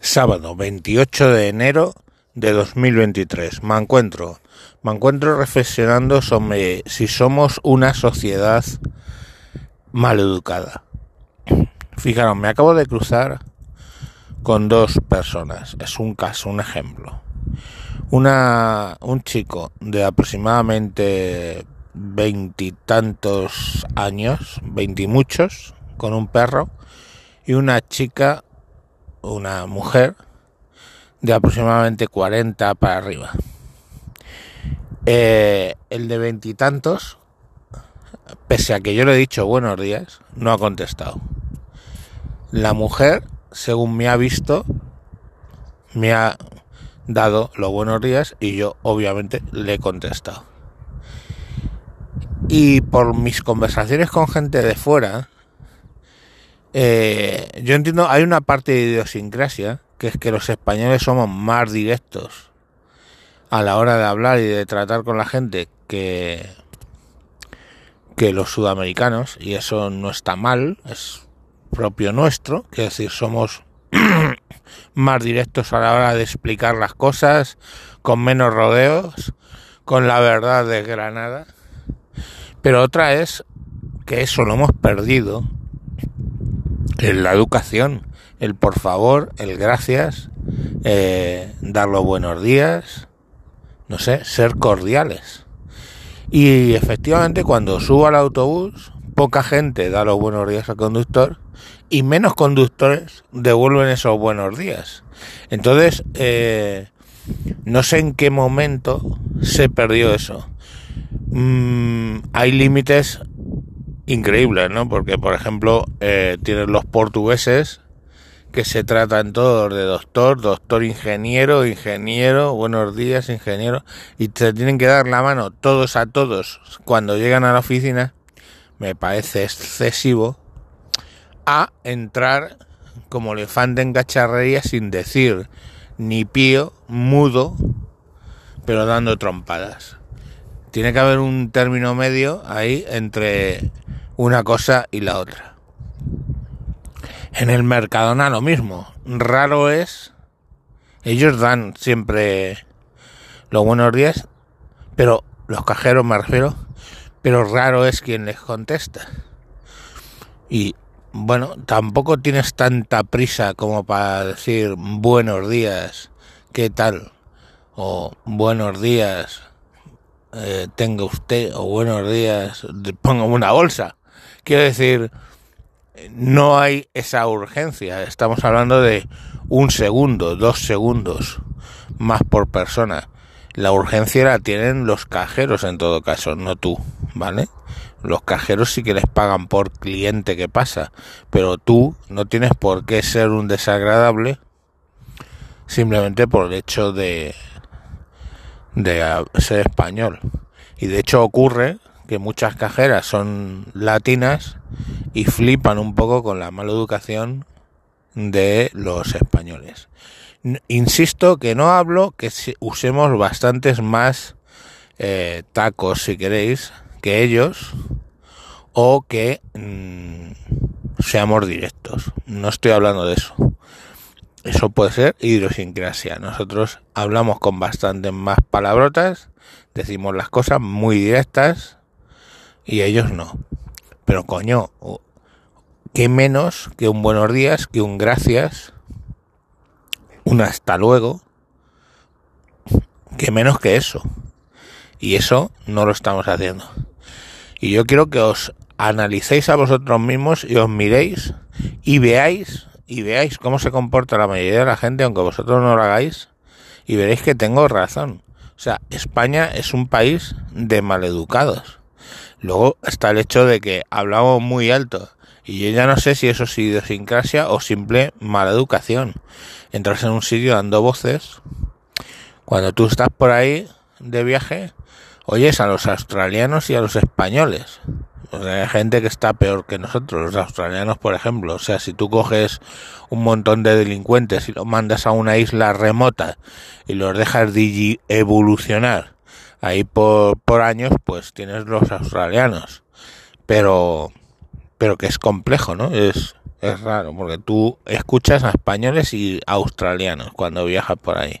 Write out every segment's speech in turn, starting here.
Sábado 28 de enero de 2023. Me encuentro, me encuentro reflexionando sobre si somos una sociedad maleducada. Fijaros, me acabo de cruzar con dos personas. Es un caso, un ejemplo. Una, un chico de aproximadamente veintitantos años, veintimuchos, con un perro, y una chica una mujer de aproximadamente 40 para arriba. Eh, el de veintitantos, pese a que yo le he dicho buenos días, no ha contestado. La mujer, según me ha visto, me ha dado los buenos días y yo obviamente le he contestado. Y por mis conversaciones con gente de fuera, eh, yo entiendo, hay una parte de idiosincrasia, que es que los españoles somos más directos a la hora de hablar y de tratar con la gente que, que los sudamericanos, y eso no está mal, es propio nuestro, que decir, somos más directos a la hora de explicar las cosas, con menos rodeos, con la verdad de Granada. Pero otra es que eso lo hemos perdido la educación, el por favor, el gracias, eh, dar los buenos días, no sé, ser cordiales. Y efectivamente cuando subo al autobús, poca gente da los buenos días al conductor y menos conductores devuelven esos buenos días. Entonces, eh, no sé en qué momento se perdió eso. Mm, hay límites increíbles, ¿no? Porque, por ejemplo, eh, tienes los portugueses que se tratan todos de doctor, doctor ingeniero, ingeniero, buenos días, ingeniero, y te tienen que dar la mano todos a todos cuando llegan a la oficina, me parece excesivo, a entrar como elefante en cacharrería sin decir ni pío, mudo, pero dando trompadas. Tiene que haber un término medio ahí entre una cosa y la otra. En el Mercadona lo mismo. Raro es. Ellos dan siempre los buenos días, pero los cajeros me refiero, pero raro es quien les contesta. Y bueno, tampoco tienes tanta prisa como para decir buenos días, ¿qué tal? O buenos días, eh, tenga usted, o buenos días, pongo una bolsa. Quiero decir, no hay esa urgencia. Estamos hablando de un segundo, dos segundos más por persona. La urgencia la tienen los cajeros en todo caso, no tú, ¿vale? Los cajeros sí que les pagan por cliente que pasa, pero tú no tienes por qué ser un desagradable simplemente por el hecho de de ser español. Y de hecho ocurre que muchas cajeras son latinas y flipan un poco con la mala educación de los españoles. Insisto que no hablo que usemos bastantes más eh, tacos, si queréis, que ellos, o que mm, seamos directos. No estoy hablando de eso. Eso puede ser idiosincrasia. Nosotros hablamos con bastantes más palabrotas, decimos las cosas muy directas, y ellos no. Pero coño, qué menos que un buenos días, que un gracias, un hasta luego, que menos que eso. Y eso no lo estamos haciendo. Y yo quiero que os analicéis a vosotros mismos y os miréis y veáis y veáis cómo se comporta la mayoría de la gente, aunque vosotros no lo hagáis, y veréis que tengo razón. O sea, España es un país de maleducados. Luego está el hecho de que hablamos muy alto y yo ya no sé si eso es idiosincrasia o simple mala educación. Entras en un sitio dando voces. Cuando tú estás por ahí de viaje, oyes a los australianos y a los españoles. hay gente que está peor que nosotros, los australianos, por ejemplo. O sea, si tú coges un montón de delincuentes y los mandas a una isla remota y los dejas de evolucionar ahí por, por años pues tienes los australianos pero pero que es complejo no es Es raro, porque tú escuchas a españoles y australianos cuando viajas por ahí.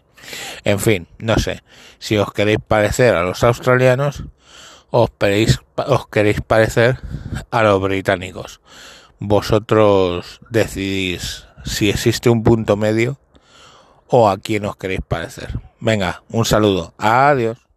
En fin, no sé. Si os queréis parecer a los australianos, os, os queréis parecer a los británicos. Vosotros decidís si existe un punto medio o a quién os queréis parecer. Venga, un saludo. Adiós.